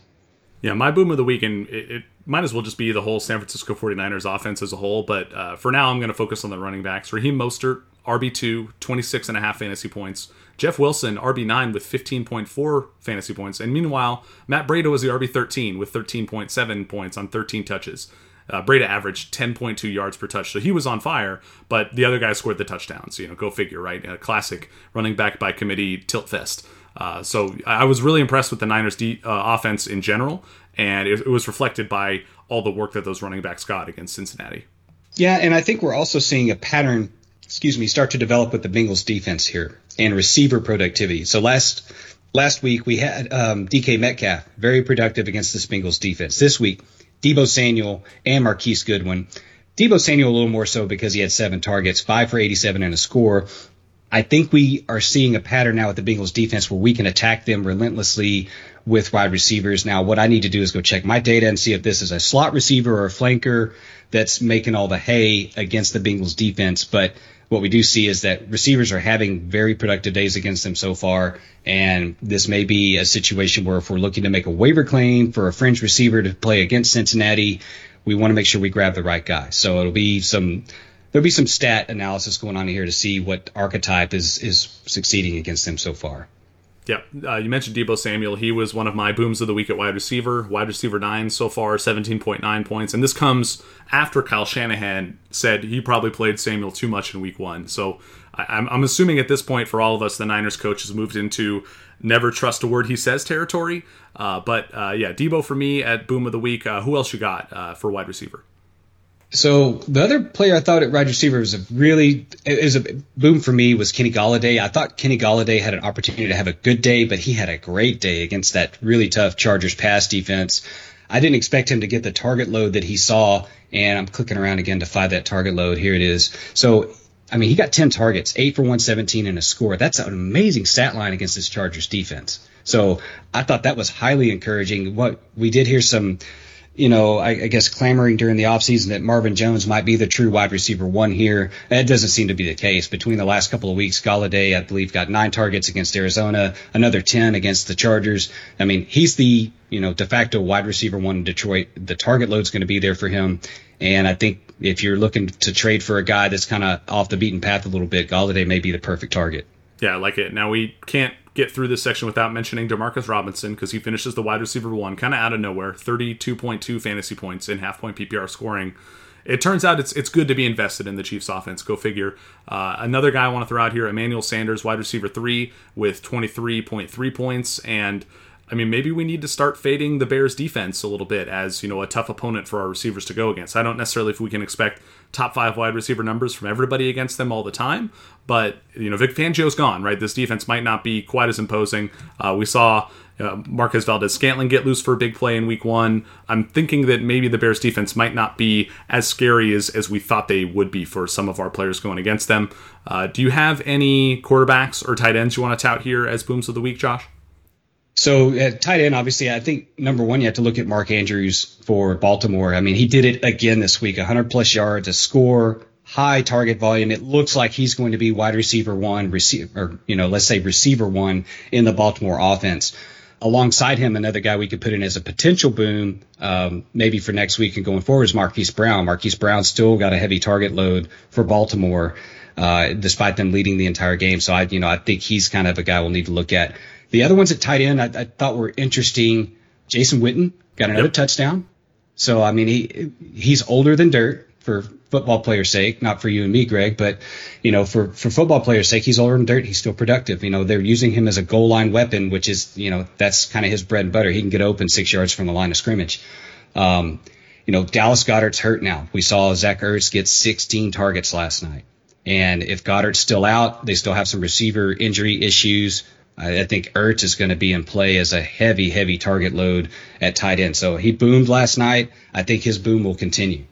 Yeah, my boom of the week, and it, it might as well just be the whole San Francisco 49ers offense as a whole. But uh, for now, I'm going to focus on the running backs. Raheem Mostert, RB2, 26 and a half fantasy points. Jeff Wilson, RB9 with 15.4 fantasy points. And meanwhile, Matt Breida was the RB13 with 13.7 points on 13 touches. Uh, Breida averaged 10.2 yards per touch, so he was on fire, but the other guy scored the touchdowns. You know, go figure, right? A classic running back by committee tilt fest. Uh, so I was really impressed with the Niners' de- uh, offense in general, and it, it was reflected by all the work that those running backs got against Cincinnati. Yeah, and I think we're also seeing a pattern, excuse me, start to develop with the Bengals defense here and receiver productivity. So last last week we had um, DK Metcalf very productive against this Bengals defense. This week, Deebo Samuel and Marquise Goodwin. Deebo Samuel a little more so because he had seven targets, five for 87 and a score. I think we are seeing a pattern now with the Bengals defense where we can attack them relentlessly with wide receivers. Now, what I need to do is go check my data and see if this is a slot receiver or a flanker that's making all the hay against the Bengals defense. But what we do see is that receivers are having very productive days against them so far. And this may be a situation where if we're looking to make a waiver claim for a fringe receiver to play against Cincinnati, we want to make sure we grab the right guy. So it'll be some there'll be some stat analysis going on here to see what archetype is is succeeding against them so far. Yeah, uh, you mentioned Deebo Samuel. He was one of my booms of the week at wide receiver. Wide receiver nine so far, seventeen point nine points, and this comes after Kyle Shanahan said he probably played Samuel too much in week one. So I, am I'm assuming at this point for all of us, the Niners coach has moved into never trust a word he says territory. Uh, but uh, yeah, Deebo for me at boom of the week. Uh, who else you got uh, for wide receiver? So the other player I thought at wide receiver was a really is a boom for me was Kenny Golladay. I thought Kenny Golladay had an opportunity to have a good day, but he had a great day against that really tough Chargers pass defense. I didn't expect him to get the target load that he saw, and I'm clicking around again to find that target load. Here it is. So I mean, he got 10 targets, 8 for 117 and a score. That's an amazing stat line against this Chargers defense. So I thought that was highly encouraging. What we did hear some you know, I, I, guess clamoring during the offseason that Marvin Jones might be the true wide receiver one here. That doesn't seem to be the case. Between the last couple of weeks, Golladay, I believe, got nine targets against Arizona, another 10 against the Chargers. I mean, he's the, you know, de facto wide receiver one in Detroit. The target load's going to be there for him. And I think if you're looking to trade for a guy that's kind of off the beaten path a little bit, Golladay may be the perfect target. Yeah, I like it. Now we can't get through this section without mentioning Demarcus Robinson because he finishes the wide receiver one kind of out of nowhere, 32.2 fantasy points in half point PPR scoring. It turns out it's it's good to be invested in the Chiefs offense. Go figure. Uh, another guy I want to throw out here, Emmanuel Sanders, wide receiver three with 23.3 points and I mean, maybe we need to start fading the Bears defense a little bit as, you know, a tough opponent for our receivers to go against. I don't necessarily if we can expect top five wide receiver numbers from everybody against them all the time, but, you know, Vic Fangio's gone, right? This defense might not be quite as imposing. Uh, we saw uh, Marquez Valdes Scantling get loose for a big play in week one. I'm thinking that maybe the Bears defense might not be as scary as, as we thought they would be for some of our players going against them. Uh, do you have any quarterbacks or tight ends you want to tout here as booms of the week, Josh? So at tight end, obviously, I think number one, you have to look at Mark Andrews for Baltimore. I mean, he did it again this week, 100 plus yards, a score, high target volume. It looks like he's going to be wide receiver one, receiver, or you know, let's say receiver one in the Baltimore offense. Alongside him, another guy we could put in as a potential boom, um, maybe for next week and going forward, is Marquise Brown. Marquise Brown still got a heavy target load for Baltimore, uh, despite them leading the entire game. So I, you know, I think he's kind of a guy we'll need to look at. The other ones at tight end I, I thought were interesting. Jason Witten got another yep. touchdown. So I mean he he's older than dirt for football players' sake, not for you and me, Greg, but you know for for football players' sake, he's older than dirt. He's still productive. You know they're using him as a goal line weapon, which is you know that's kind of his bread and butter. He can get open six yards from the line of scrimmage. Um, you know Dallas Goedert's hurt now. We saw Zach Ertz get 16 targets last night. And if Goedert's still out, they still have some receiver injury issues. I, I think Ertz is going to be in play as a heavy, heavy target load at tight end. So he boomed last night. I think his boom will continue.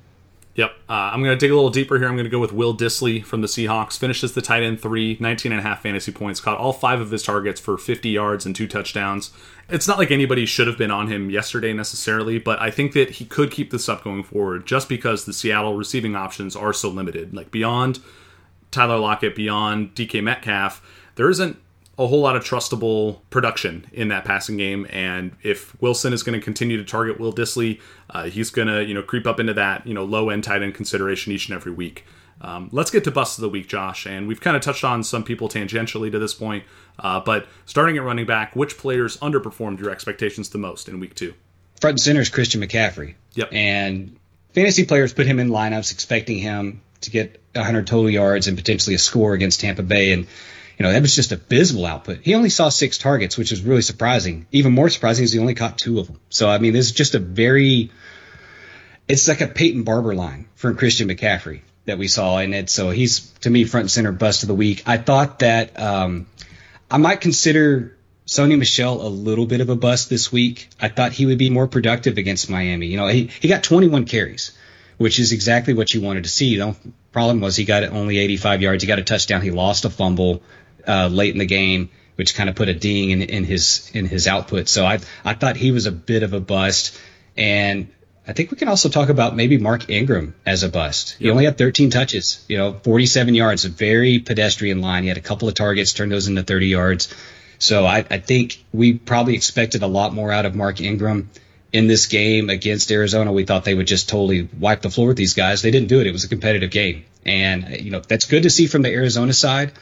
Yep. Uh, I'm going to dig a little deeper here. I'm going to go with Will Dissly from the Seahawks. Finishes the tight end three, 19 and a half fantasy points. Caught all five of his targets for 50 yards and two touchdowns. It's not like anybody should have been on him yesterday necessarily, but I think that he could keep this up going forward just because the Seattle receiving options are so limited. Like beyond Tyler Lockett, beyond DK Metcalf, there isn't a whole lot of trustable production in that passing game. And if Wilson is going to continue to target Will Dissly, uh, he's going to you know creep up into that you know low end tight end consideration each and every week. Um, let's get to bust of the week, Josh. And we've kind of touched on some people tangentially to this point, uh, but starting at running back, which players underperformed your expectations the most in week two? Front and center is Christian McCaffrey. Yep. And fantasy players put him in lineups expecting him to get 100 total yards and potentially a score against Tampa Bay. And you know, that was just abysmal output. He only saw six targets, which is really surprising. Even more surprising is he only caught two of them. So, I mean, this is just a very, it's like a Peyton Barber line from Christian McCaffrey that we saw. And it, so he's, to me, front and center bust of the week. I thought that, um, I might consider Sony Michel a little bit of a bust this week. I thought he would be more productive against Miami. You know, he, he got 21 carries, which is exactly what you wanted to see. The problem was he got only 85 yards. He got a touchdown. He lost a fumble uh, late in the game, which kind of put a ding in, in his in his output. So I I thought he was a bit of a bust, and I think we can also talk about maybe Mark Ingram as a bust. He only had 13 touches, you know, 47 yards, a very pedestrian line. He had a couple of targets, turned those into 30 yards. So I, I think we probably expected a lot more out of Mark Ingram in this game against Arizona. We thought they would just totally wipe the floor with these guys. They didn't do it. It was a competitive game, and you know that's good to see from the Arizona side.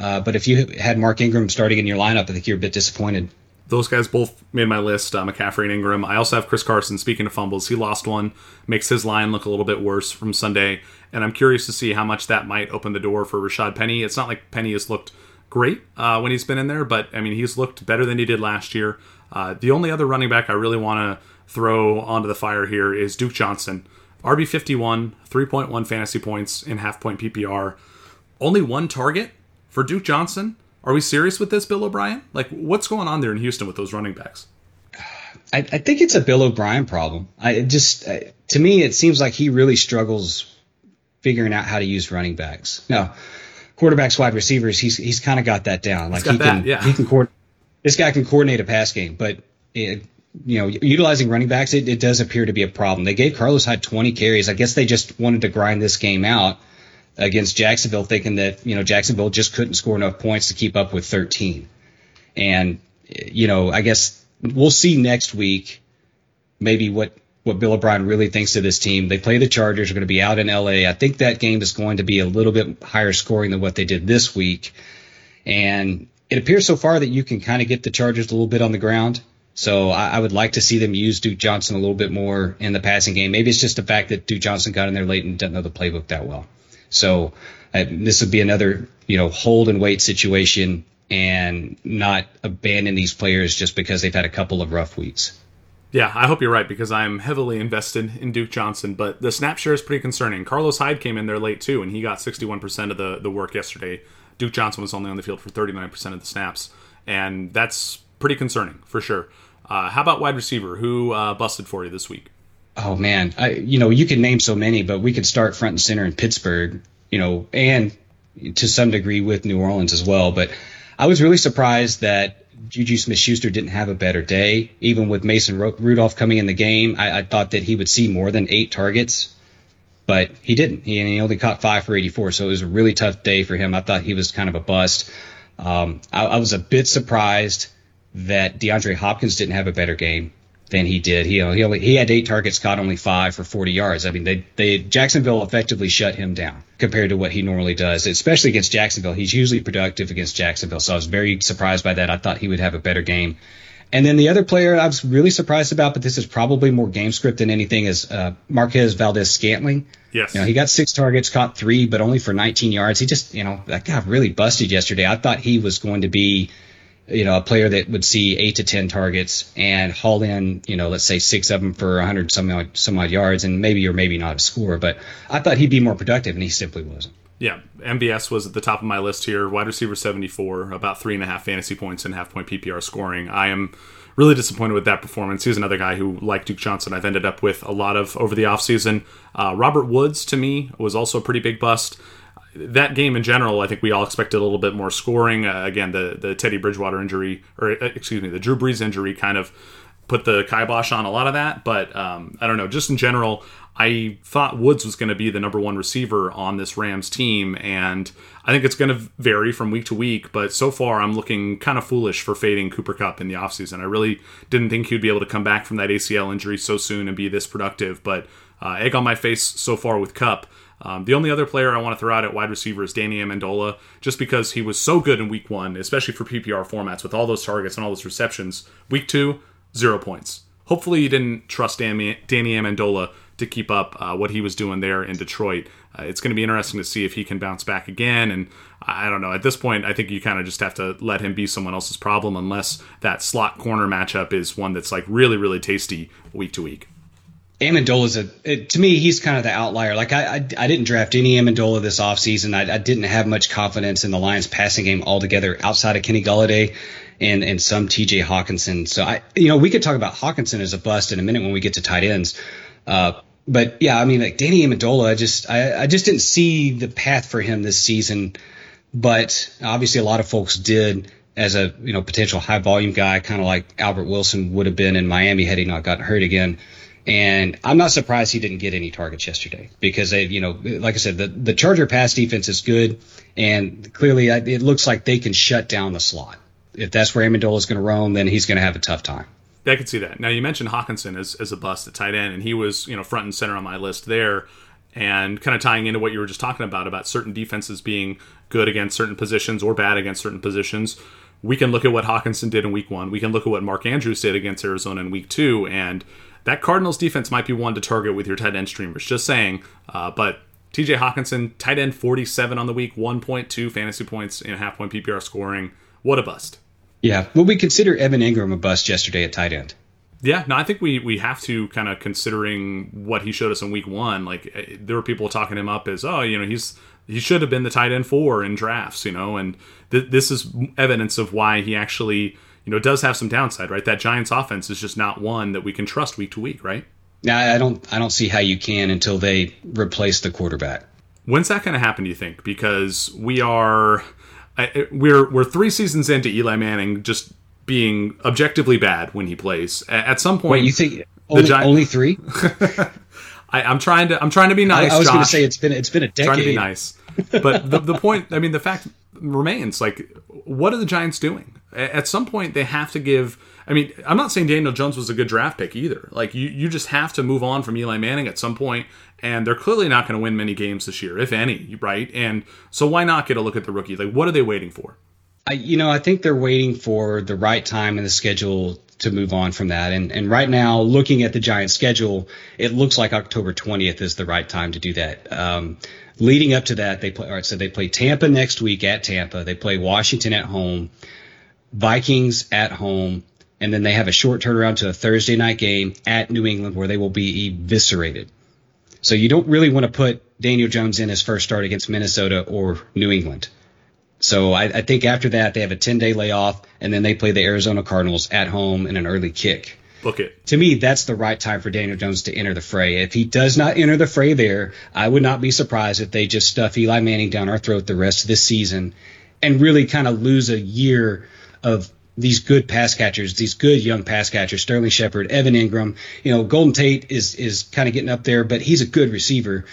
Uh, but if you had Mark Ingram starting in your lineup, I think you're a bit disappointed. Those guys both made my list, uh, McCaffrey and Ingram. I also have Chris Carson. Speaking of fumbles, he lost one, makes his line look a little bit worse from Sunday, and I'm curious to see how much that might open the door for Rashaad Penny. It's not like Penny has looked great uh, when he's been in there, but I mean he's looked better than he did last year. Uh, the only other running back I really want to throw onto the fire here is Duke Johnson. RB 51, 3.1 fantasy points in half point PPR. Only one target for Duke Johnson. Are we serious with this, Bill O'Brien? Like, what's going on there in Houston with those running backs? I, I think it's a Bill O'Brien problem. I just, to me, it seems like he really struggles figuring out how to use running backs. Now, quarterbacks, wide receivers, he's he's kind of got that down. Like he that, can, yeah. he can coordinate. This guy can coordinate a pass game, but it, you know, utilizing running backs, it, it does appear to be a problem. They gave Carlos Hyde 20 carries. I guess they just wanted to grind this game out against Jacksonville, thinking that you know Jacksonville just couldn't score enough points to keep up with 13. And you know, I guess we'll see next week maybe what what Bill O'Brien really thinks of this team. They play the Chargers. Are going to be out in LA. I think that game is going to be a little bit higher scoring than what they did this week. And it appears so far that you can kind of get the Chargers a little bit on the ground. So I, I, would like to see them use Duke Johnson a little bit more in the passing game. Maybe it's just the fact that Duke Johnson got in there late and doesn't know the playbook that well. So uh, this would be another, you know, hold and wait situation and not abandon these players just because they've had a couple of rough weeks. Yeah, I hope you're right because I'm heavily invested in Duke Johnson, but the snap share is pretty concerning. Carlos Hyde came in there late too, and he got 61% of the, the work yesterday. Duke Johnson was only on the field for 39% of the snaps, and that's pretty concerning for sure. Uh, how about wide receiver? Who uh, busted for you this week? Oh man, I, you know you can name so many, but we could start front and center in Pittsburgh, you know, and to some degree with New Orleans as well. But I was really surprised that Juju Smith Schuster didn't have a better day. Even with Mason Rudolph coming in the game, I, I, thought that he would see more than eight targets, but he didn't. He, he, only caught five for 84, so it was a really tough day for him. I thought he was kind of a bust. Um, I, I, was a bit surprised that DeAndre Hopkins didn't have a better game than he did. He, he only he had eight targets, caught only five for 40 yards. I mean, they they Jacksonville effectively shut him down compared to what he normally does, especially against Jacksonville. He's usually productive against Jacksonville, so I was very surprised by that. I thought he would have a better game. And then the other player I was really surprised about, but this is probably more game script than anything, is uh, Marquez Valdes Scantling. Yes. You know, he got six targets, caught three, but only for 19 yards. He just, you know, that guy really busted yesterday. I thought he was going to be you know, a player that would see eight to ten targets and haul in, you know, let's say six of them for 100 some odd, some odd yards, and maybe or maybe not a score. But I thought he'd be more productive, and he simply wasn't. Yeah, MVS was at the top of my list here. Wide receiver 74, about three and a half fantasy points and half point PPR scoring. I am really disappointed with that performance. He's another guy who, like Duke Johnson, I've ended up with a lot of over the offseason. Uh, Robert Woods, to me, was also a pretty big bust that game in general, I think we all expected a little bit more scoring. Uh, again, the the Teddy Bridgewater injury, or uh, excuse me, the Drew Brees injury, kind of put the kibosh on a lot of that. But um, I don't know. Just in general, I thought Woods was going to be the number one receiver on this Rams team, and I think it's going to vary from week to week. But so far, I'm looking kind of foolish for fading Cooper Kupp in the offseason. I really didn't think he'd be able to come back from that ACL injury so soon and be this productive. But uh, egg on my face so far with Kupp. Um, the only other player I want to throw out at wide receiver is Danny Amendola, just because he was so good in week one, especially for PPR formats with all those targets and all those receptions. Week two, zero points. Hopefully, you didn't trust Danny, Danny Amendola to keep up uh, what he was doing there in Detroit. Uh, it's going to be interesting to see if he can bounce back again. And I don't know. At this point, I think you kind of just have to let him be someone else's problem, unless that slot corner matchup is one that's like really, really tasty week to week. Amendola is a it, to me he's kind of the outlier. Like I, I, I didn't draft any Amendola this offseason. I, I didn't have much confidence in the Lions passing game altogether outside of Kenny Golladay and and some T.J. Hockenson. So I you know we could talk about Hockenson as a bust in a minute when we get to tight ends. Uh, but yeah, I mean like Danny Amendola, I just I, I just didn't see the path for him this season. But obviously a lot of folks did as a you know potential high volume guy, kind of like Albert Wilson would have been in Miami had he not gotten hurt again. And I'm not surprised he didn't get any targets yesterday because they, you know, like I said, the, the Charger pass defense is good. And clearly it looks like they can shut down the slot. If that's where Amendola is going to roam, then he's going to have a tough time. I can see that. Now you mentioned Hockenson as, as a bust at tight end, and he was, you know, front and center on my list there. And kind of tying into what you were just talking about, about certain defenses being good against certain positions or bad against certain positions we can look at what Hockenson did in week one. We can look at what Mark Andrews did against Arizona in week two. And that Cardinals defense might be one to target with your tight end streamers. Just saying. Uh, but TJ Hockenson, tight end 47 on the week, 1.2 fantasy points in half point PPR scoring. What a bust. Yeah. Well, we consider Evan Engram a bust yesterday at tight end. Yeah, no, I think we we have to kind of considering what he showed us in week one. Like eh, there were people talking him up as, oh, you know, he's he should have been the tight end four in drafts, you know, and th- this is evidence of why he actually you know, does have some downside, right? That Giants offense is just not one that we can trust week to week, right? Yeah, I don't I don't see how you can until they replace the quarterback. When's that going to happen? Do you think? Because we are we're we're three seasons into Eli Manning just being objectively bad when he plays. At some point, Wait, you think only, Gi- only three? I, am trying to I'm trying to be nice. I, I was going to say it's been it's been a decade. Trying to be nice, but the the point I mean the fact remains like what are the Giants doing? At some point, they have to give. I mean, I'm not saying Daniel Jones was a good draft pick either. Like, you, you just have to move on from Eli Manning at some point, and they're clearly not going to win many games this year, if any, right? And so, why not get a look at the rookie? Like, what are they waiting for? I, you know, I think they're waiting for the right time in the schedule to move on from that. And and right now, looking at the Giants' schedule, it looks like October 20th is the right time to do that. Um, leading up to that, they play. All right, so they play Tampa next week at Tampa. They play Washington at home. Vikings at home, and then they have a short turnaround to a Thursday night game at New England where they will be eviscerated. So you don't really want to put Daniel Jones in his first start against Minnesota or New England. So I, I think after that they have a 10 day layoff and then they play the Arizona Cardinals at home in an early kick. Book it. To me, that's the right time for Daniel Jones to enter the fray. If he does not enter the fray there, I would not be surprised if they just stuff Eli Manning down our throat the rest of this season and really kind of lose a year of these good pass catchers, these good young pass catchers, Sterling Shepard, Evan Engram. You know, Golden Tate is is kind of getting up there, but he's a good receiver.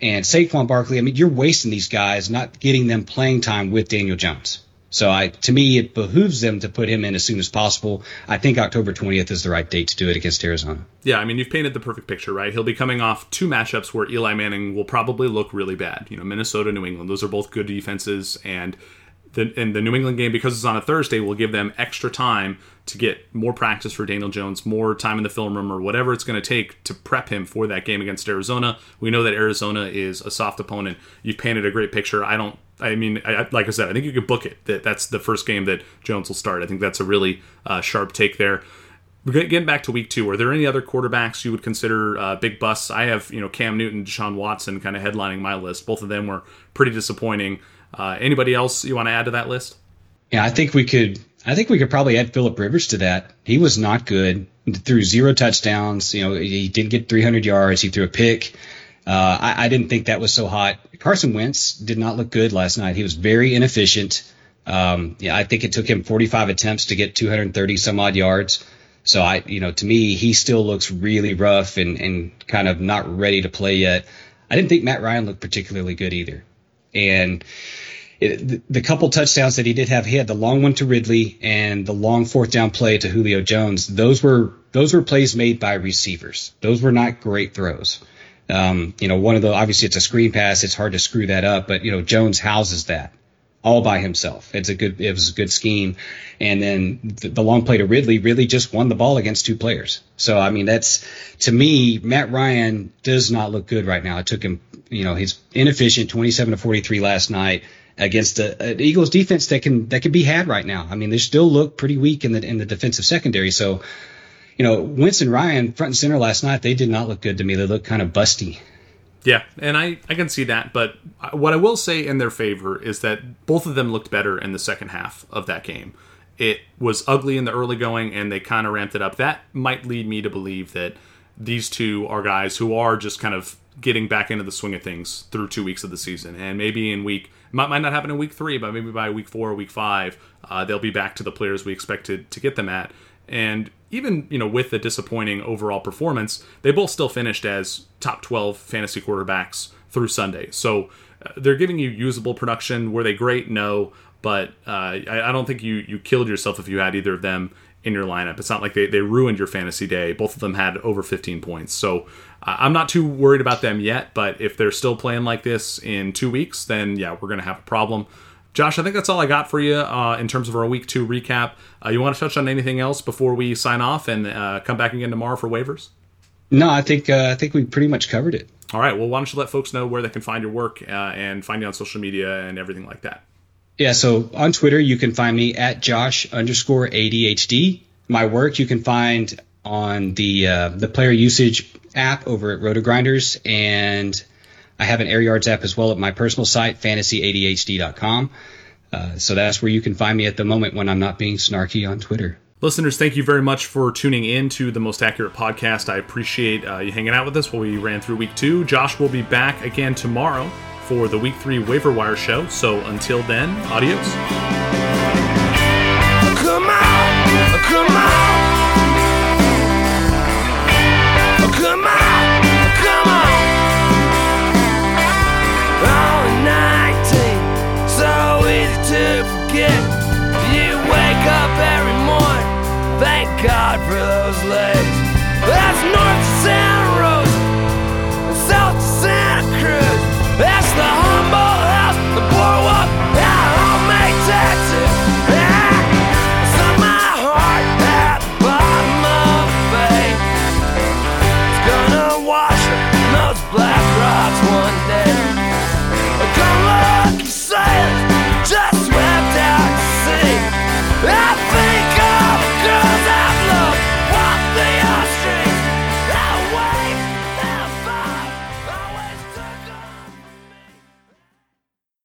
And Saquon Barkley, I mean, you're wasting these guys, not getting them playing time with Daniel Jones. So I, to me, it behooves them to put him in as soon as possible. I think October 20th is the right date to do it against Arizona. Yeah, I mean, you've painted the perfect picture, right? He'll be coming off two matchups where Eli Manning will probably look really bad. You know, Minnesota, New England, those are both good defenses, and the, in the New England game, because it's on a Thursday, will give them extra time to get more practice for Daniel Jones, more time in the film room, or whatever it's going to take to prep him for that game against Arizona. We know that Arizona is a soft opponent. You've painted a great picture. I don't. I mean, I, like I said, I think you could book it. That that's the first game that Jones will start. I think that's a really uh, sharp take there. Getting back to week two, are there any other quarterbacks you would consider uh, big busts? I have, you know, Cam Newton, Deshaun Watson kind of headlining my list. Both of them were pretty disappointing. Uh, anybody else you want to add to that list? Yeah, I think we could. I think we could probably add Philip Rivers to that. He was not good. Threw zero touchdowns. You know, he didn't get 300 yards. He threw a pick. Uh, I, I, didn't think that was so hot. Carson Wentz did not look good last night. He was very inefficient. Um, yeah, I think it took him 45 attempts to get 230 some odd yards. So I, you know, to me, he still looks really rough and, and kind of not ready to play yet. I didn't think Matt Ryan looked particularly good either. And it, the, the, couple touchdowns that he did have, he had the long one to Ridley and the long fourth down play to Julio Jones. Those were those were plays made by receivers. Those were not great throws. Um, you know, one of the obviously it's a screen pass. It's hard to screw that up, but you know Jones houses that all by himself. It's a good it was a good scheme, and then the, the long play to Ridley really just won the ball against two players. So I mean that's to me Matt Ryan does not look good right now. It took him you know he's inefficient 27 to 43 last night against a, an Eagles defense that can that can be had right now. I mean they still look pretty weak in the in the defensive secondary. So you know Winston Ryan front and center last night they did not look good to me. They looked kind of busty. Yeah, and I, I can see that. But what I will say in their favor is that both of them looked better in the second half of that game. It was ugly in the early going, and they kind of ramped it up. That might lead me to believe that these two are guys who are just kind of getting back into the swing of things through two weeks of the season. And maybe in week, might, might not happen in week three, but maybe by week four or week five, uh, they'll be back to the players we expected to get them at. And even you know with the disappointing overall performance, they both still finished as top 12 fantasy quarterbacks through Sunday. So uh, they're giving you usable production. Were they great? No, but uh, I, I, don't think you you killed yourself if you had either of them in your lineup. It's not like they, they ruined your fantasy day. Both of them had over 15 points. So uh, I'm not too worried about them yet. But if they're still playing like this in two weeks, then yeah, we're gonna have a problem. Josh, I think that's all I got for you uh, in terms of our week two recap. Uh, you want to touch on anything else before we sign off and uh, come back again tomorrow for waivers? No, I think uh, I think we pretty much covered it. All right. Well, why don't you let folks know where they can find your work uh, and find you on social media and everything like that? Yeah. So on Twitter, you can find me at Josh underscore ADHD. My work you can find on the uh, the player usage app over at RotoGrinders and I have an Air Yards app as well at my personal site, fantasyadhd.com. Uh, so that's where you can find me at the moment when I'm not being snarky on Twitter. Listeners, thank you very much for tuning in to the Most Accurate Podcast. I appreciate uh, you hanging out with us while we ran through week two. Josh will be back again tomorrow for the week three waiver wire show. So until then, adios. Come on, come on. To. You wake up every morning, thank God for those legs. That's north south.